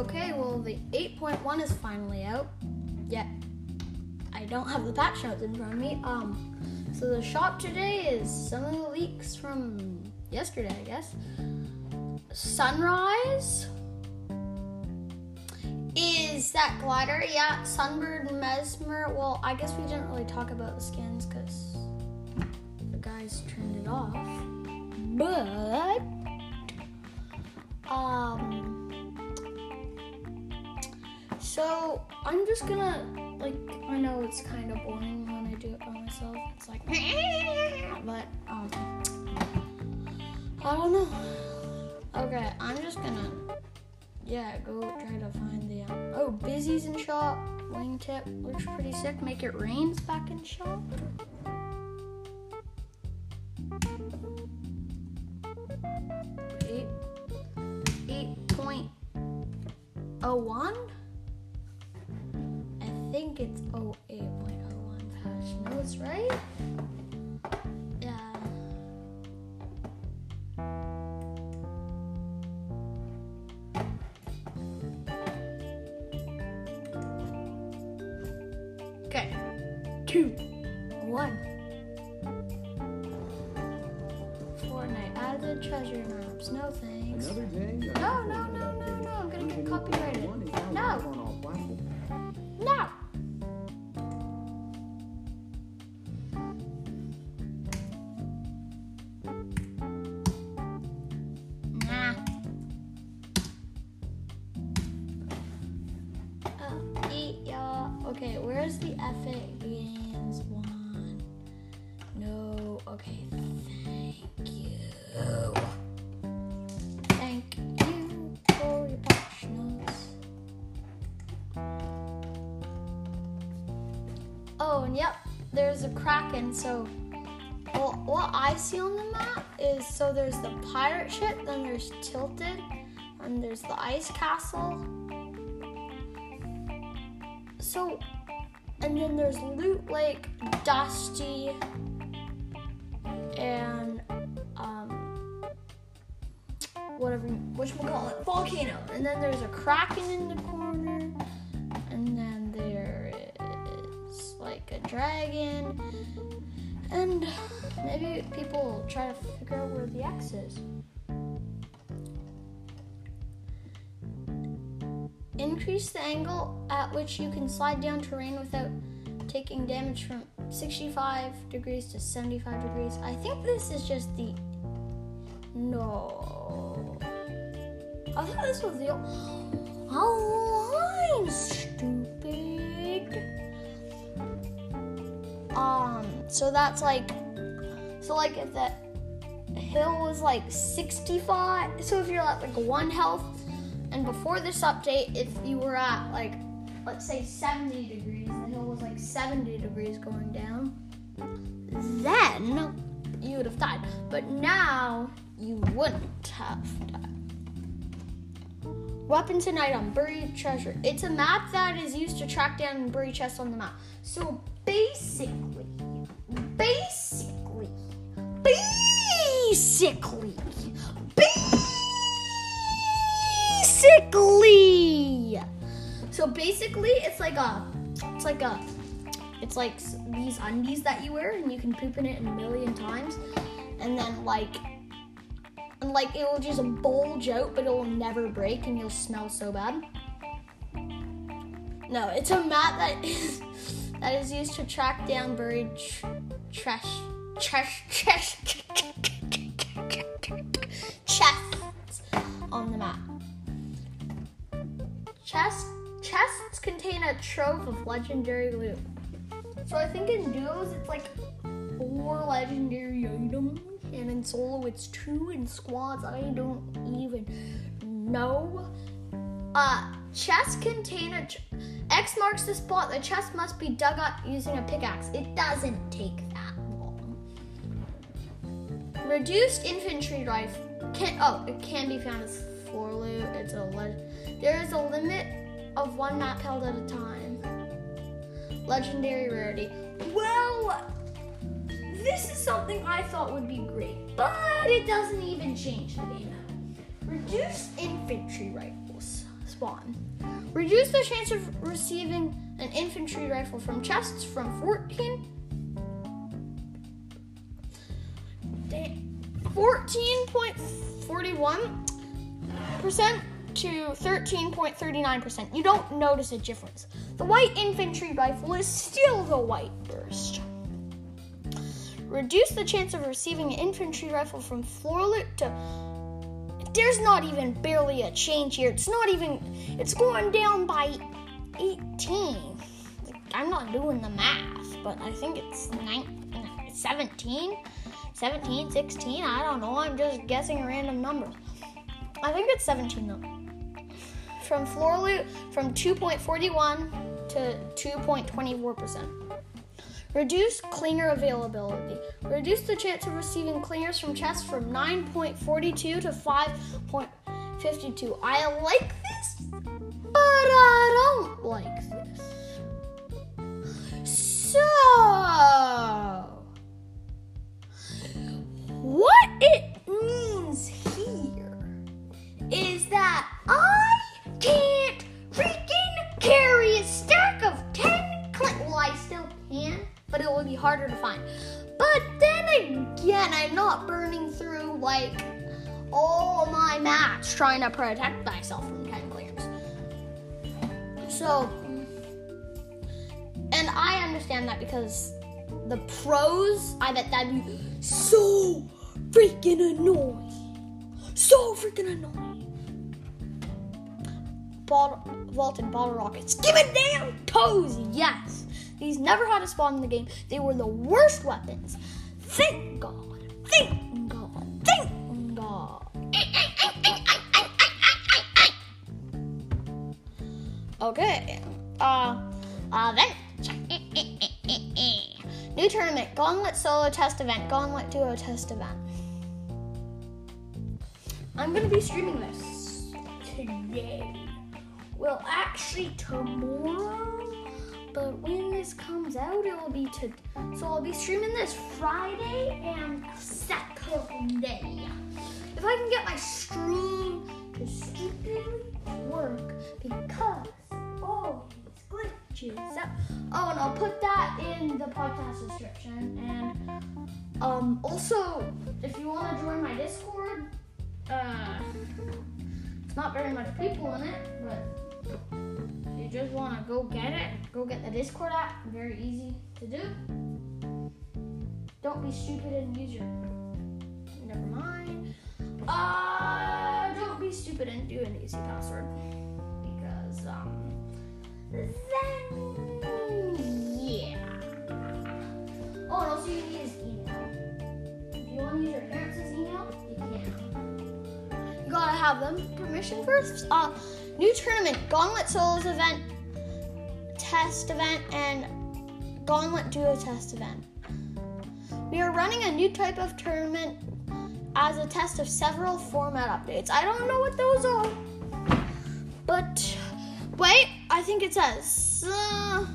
Okay, well, the 8.1 is finally out. Yet, I don't have the patch notes in front of me. Um, so the shop today is some of the leaks from yesterday, I guess. Sunrise is that glider. Yeah, Sunbird Mesmer. Well, I guess we didn't really talk about the skins because the guys turned it off. But um so I'm just gonna like I know it's kind of boring when I do it by myself. It's like but um I don't know. Okay, I'm just gonna yeah, go try to find the um, oh Busy's in shop. Wingtip looks pretty sick. Make it rains back in shop. Eight eight point oh one. Okay. Two. One. Fortnite added treasure maps. No thanks. Another day. No, no, no, no, no. I'm gonna get copyrighted. No. Kraken. So, well, what I see on the map is so there's the pirate ship, then there's Tilted, and there's the ice castle. So, and then there's Loot Lake, Dusty, and um, whatever, which we'll call it, volcano. And then there's a kraken in the corner, dragon, and maybe people will try to figure out where the X is. Increase the angle at which you can slide down terrain without taking damage from 65 degrees to 75 degrees. I think this is just the. No. I thought this was the. Oh, I'm stupid. Um, so that's like. So, like, if that hill was like 65, so if you're at like one health, and before this update, if you were at like, let's say 70 degrees, the hill was like 70 degrees going down, then you would have died. But now you wouldn't have died. Weapon tonight on buried treasure. It's a map that is used to track down buried chests on the map. So basically, basically, basically, basically. So basically, it's like a, it's like a, it's like these undies that you wear, and you can poop in it a million times, and then like, and like it will just bulge out, but it will never break, and you'll smell so bad. No, it's a mat that is that is used to track down buried tr- trash, trash, trash, chests on the map. Chests chests contain a trove of legendary loot. So I think in duos it's like four legendary items, and in solo it's two, in squads I don't even know. Uh, chests contain a. X marks the spot. The chest must be dug up using a pickaxe. It doesn't take that long. Reduced infantry rifle can oh it can be found as floor loot. It's a le- there is a limit of one map held at a time. Legendary rarity. Well, this is something I thought would be great, but it doesn't even change the game. Reduced infantry rifles. spawn. Reduce the chance of receiving an infantry rifle from chests from 14 14.41% to 13.39%. You don't notice a difference. The white infantry rifle is still the white burst. Reduce the chance of receiving an infantry rifle from floor loot to there's not even barely a change here. It's not even, it's going down by 18. I'm not doing the math, but I think it's 19, 17, 17, 16. I don't know. I'm just guessing random numbers. I think it's 17 though. From floor loot from 2.41 to 2.24%. Reduce Clinger availability. Reduce the chance of receiving Clingers from chests from 9.42 to 5.52. I like this, but I don't like this. So, harder to find. But then again, I'm not burning through like all my mats trying to protect myself from 10 clears. So, and I understand that because the pros, I bet that'd be so freaking annoying. So freaking annoying. Ball, vaulted bottle rockets. Give it damn toes, yes. These never had a spawn in the game. They were the worst weapons. Thank God. Thank God. Thank God. Okay. Uh, uh, then. New tournament. Gauntlet solo test event. Gauntlet duo test event. I'm gonna be streaming this today. Well, actually, tomorrow but when this comes out, it will be to. So I'll be streaming this Friday and Saturday. If I can get my stream to stupidly work because these glitches. Oh, and I'll put that in the podcast description. And um, also, if you want to join my Discord, uh, it's not very much people in it, but just want to go get it, go get the Discord app. Very easy to do. Don't be stupid and use your. Never mind. Uh, don't be stupid and do an easy password because um, then yeah. Oh, and also you need his email. If you want to use your parents' email, you can. You gotta have them permission first. Uh New tournament, Gauntlet Solos event, test event, and Gauntlet Duo test event. We are running a new type of tournament as a test of several format updates. I don't know what those are, but wait, I think it says. Uh,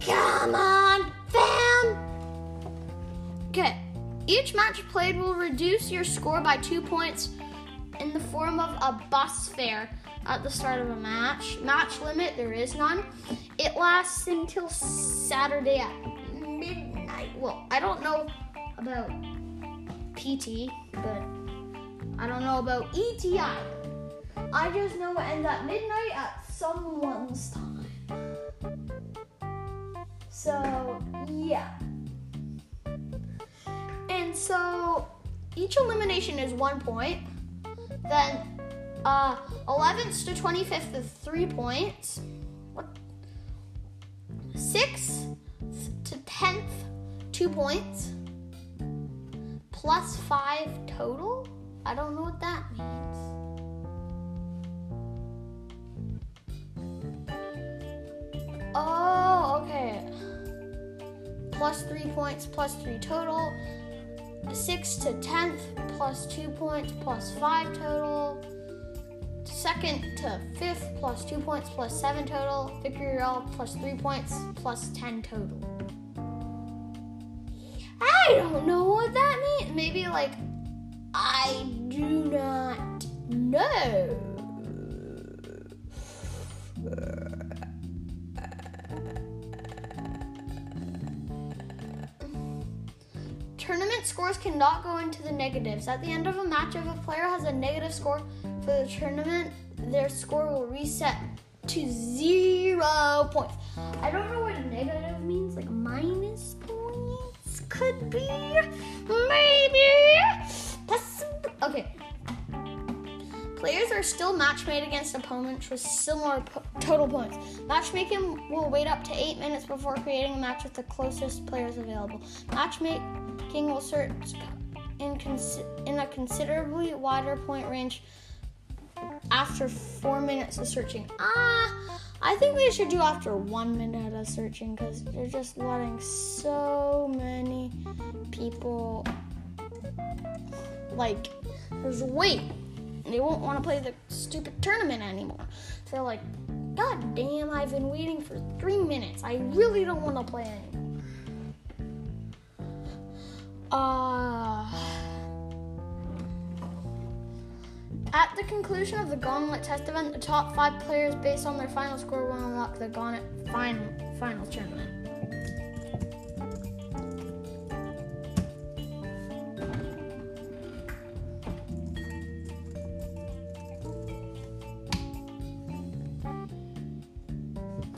Come on. Okay. Each match played will reduce your score by two points in the form of a bus fare at the start of a match. Match limit, there is none. It lasts until Saturday at midnight. Well, I don't know about PT, but I don't know about ETI. I just know it ends at midnight at someone's time. So, yeah. And so, each elimination is one point. Then, uh, 11th to 25th is three points. What? 6th to 10th, two points. Plus five total? I don't know what that means. Oh, okay. Plus three points, plus three total. Six to tenth, plus two points, plus five total. second to fifth plus two points plus seven total. Victory royale plus three points plus ten total. I don't know what that means. Maybe like I do not know. Scores cannot go into the negatives. At the end of a match, if a player has a negative score for the tournament, their score will reset to zero points. I don't know what negative means, like minus points could be. Maybe. Okay. Players are still matchmade against opponents with similar po- total points. Matchmaking will wait up to eight minutes before creating a match with the closest players available. Matchmaking will search in, cons- in a considerably wider point range after four minutes of searching. Ah, I think they should do after one minute of searching because they're just letting so many people like there's wait they won't want to play the stupid tournament anymore. They're like, God damn, I've been waiting for three minutes. I really don't want to play anymore. Uh, at the conclusion of the Gauntlet test event, the top five players, based on their final score, will unlock the Gauntlet final final tournament.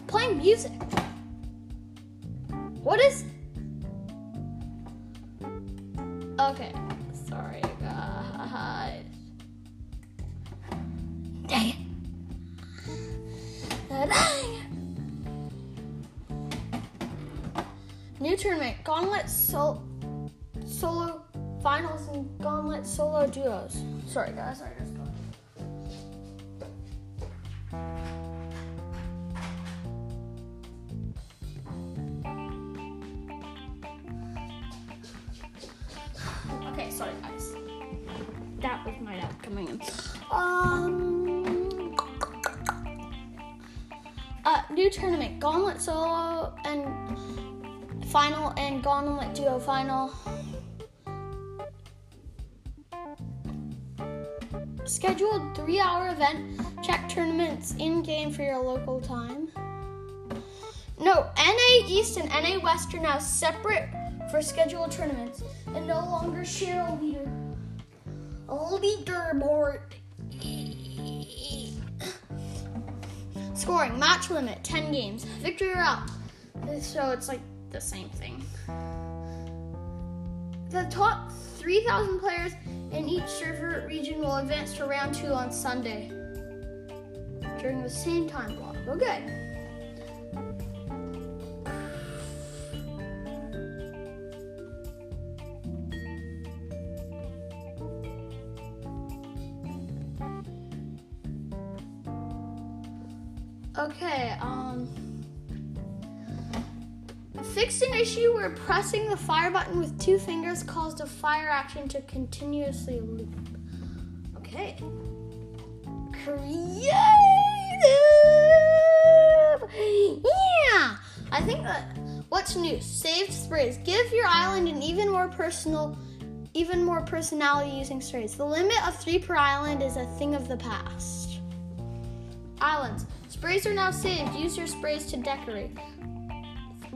Playing music. What is? Dang it. New tournament, Gauntlet sol- solo finals and Gauntlet solo duos. Sorry guys, I Final. Scheduled three-hour event. Check tournaments in game for your local time. No, NA East and NA West are now separate for scheduled tournaments and no longer share a leader. A leaderboard. Scoring match limit 10 games. Victory or route. So it's like the same thing. The top 3,000 players in each server region will advance to round two on Sunday during the same time block. Okay. Okay, um. Fixed an issue where pressing the fire button with two fingers caused a fire action to continuously loop. Okay. Creative! Yeah! I think that. What's new? Saved sprays. Give your island an even more personal, even more personality using sprays. The limit of three per island is a thing of the past. Islands. Sprays are now saved. Use your sprays to decorate.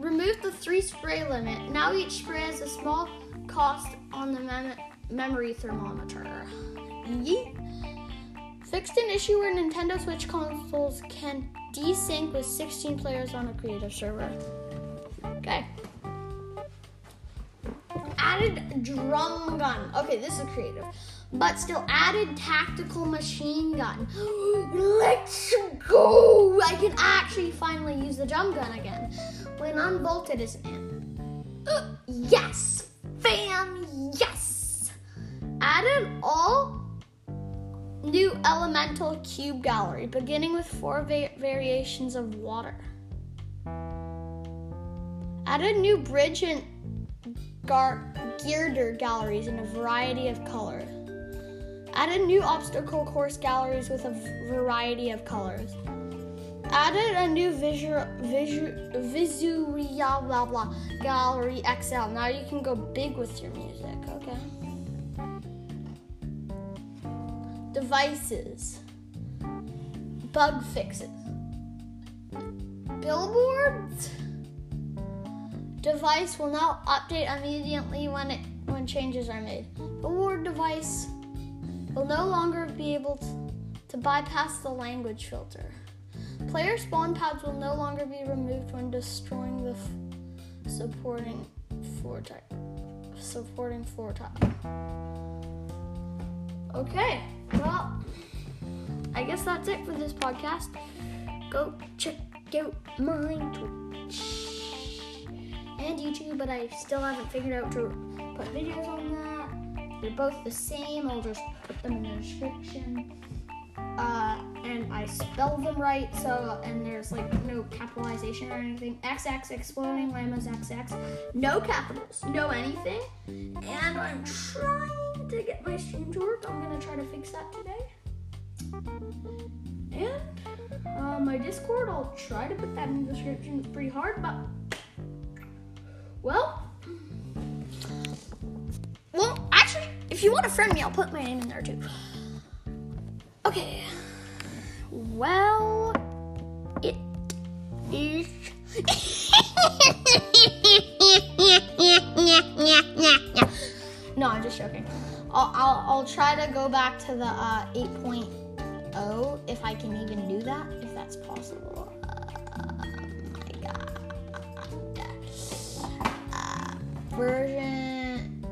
Remove the three spray limit. Now each spray has a small cost on the mem- memory thermometer. Yeet. Fixed an issue where Nintendo Switch consoles can desync with 16 players on a creative server. Okay. Added drum gun. Okay, this is creative. But still added tactical machine gun. Let's go! I can actually finally use the drum gun again. When unbolted isn't it? Uh, yes! Fam, yes! Add an all new elemental cube gallery, beginning with four va- variations of water. Add a new bridge and gar- girder galleries in a variety of colors. a new obstacle course galleries with a variety of colors. Added a new visual visual visual blah blah gallery XL. Now you can go big with your music. Okay. Devices. Bug fixes. Billboards. Device will now update immediately when it when changes are made. Billboard device will no longer be able to, to bypass the language filter. Player spawn pads will no longer be removed when destroying the f- supporting floor type. Supporting floor type. Okay, well, I guess that's it for this podcast. Go check out my Twitch and YouTube, but I still haven't figured out to put videos on that. They're both the same. I'll just put them in the description. Uh, and I spell them right, so and there's like no capitalization or anything. XX exploding llamas XX, no capitals, no anything. And I'm trying to get my stream to work. I'm gonna try to fix that today. And uh, my Discord, I'll try to put that in the description. It's pretty hard, but well, well, actually, if you want to friend me, I'll put my name in there too. Okay. Well, it is. no, I'm just joking. I'll, I'll, I'll try to go back to the uh, 8.0 if I can even do that, if that's possible. Uh, my god. Version.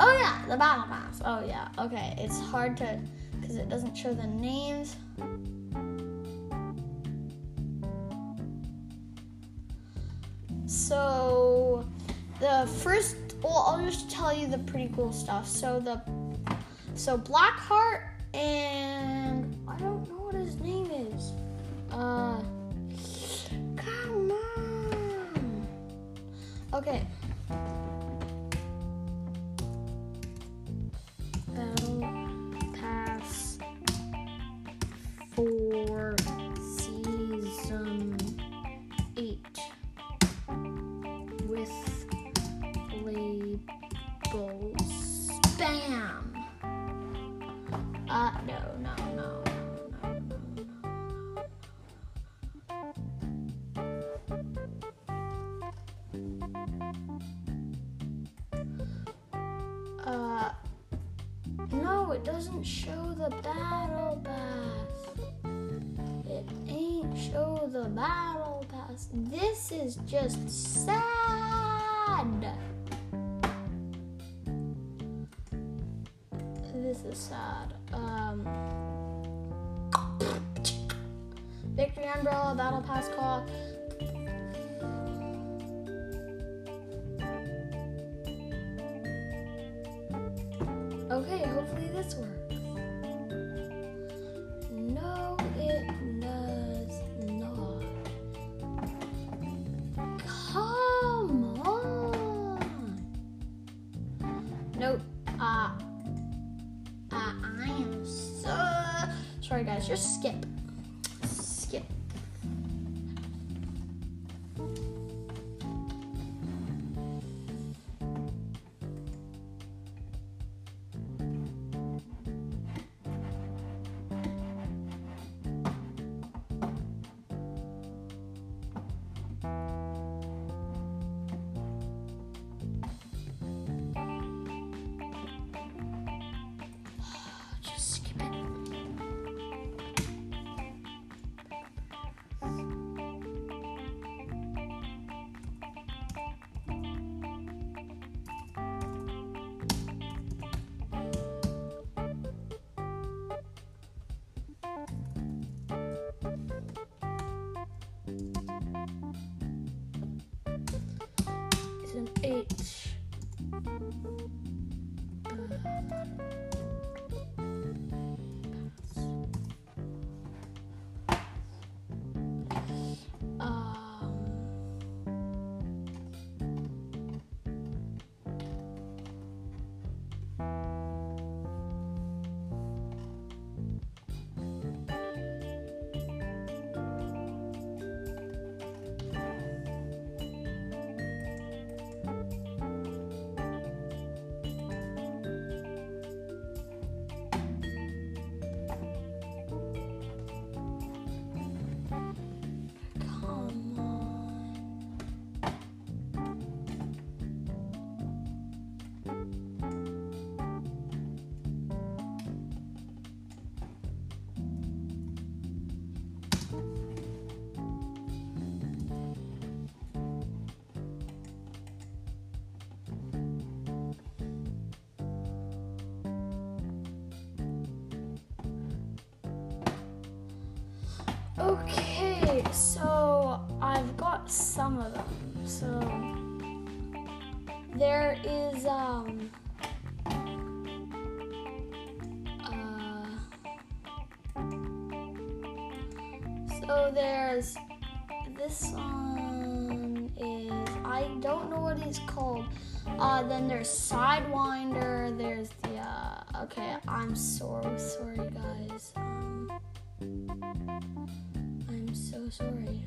Oh, yeah, the battle pass. Oh, yeah. Okay, it's hard to because it doesn't show the names. So the first, well, I'll just tell you the pretty cool stuff. So the, so Blackheart and I don't know what his name is. Uh, come on. Okay. Uh, no, no, no, no, no, no. Uh, no, it doesn't show the battle pass. It ain't show the battle pass. This is just sad. Umbrella Battle Pass call. Okay, hopefully this works. No, it does not. Come on. Nope. Uh, uh, I am so sorry, guys. Just skip. Skip. So I've got some of them. So there is um uh, so there's this one is I don't know what it's called. Uh, then there's Sidewinder. There's the uh, okay. I'm so sorry, so sorry.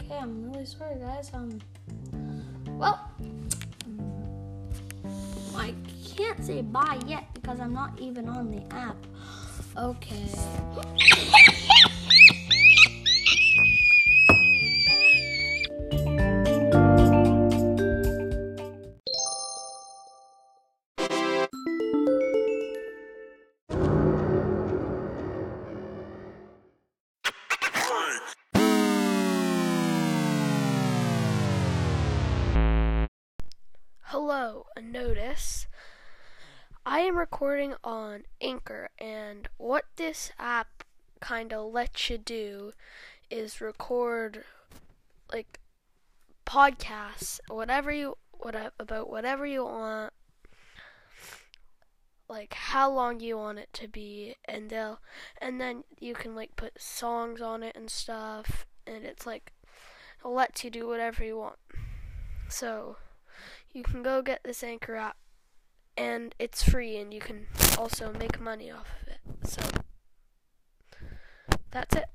Okay, I'm really sorry, guys. Um, well, I can't say bye yet because I'm not even on the app. Okay. Hello, a notice. I am recording on Anchor, and what this app kind of lets you do is record like podcasts, whatever you what about whatever you want, like how long you want it to be, and they'll and then you can like put songs on it and stuff, and it's like it lets you do whatever you want. So you can go get this Anchor app, and it's free, and you can also make money off of it. So that's it.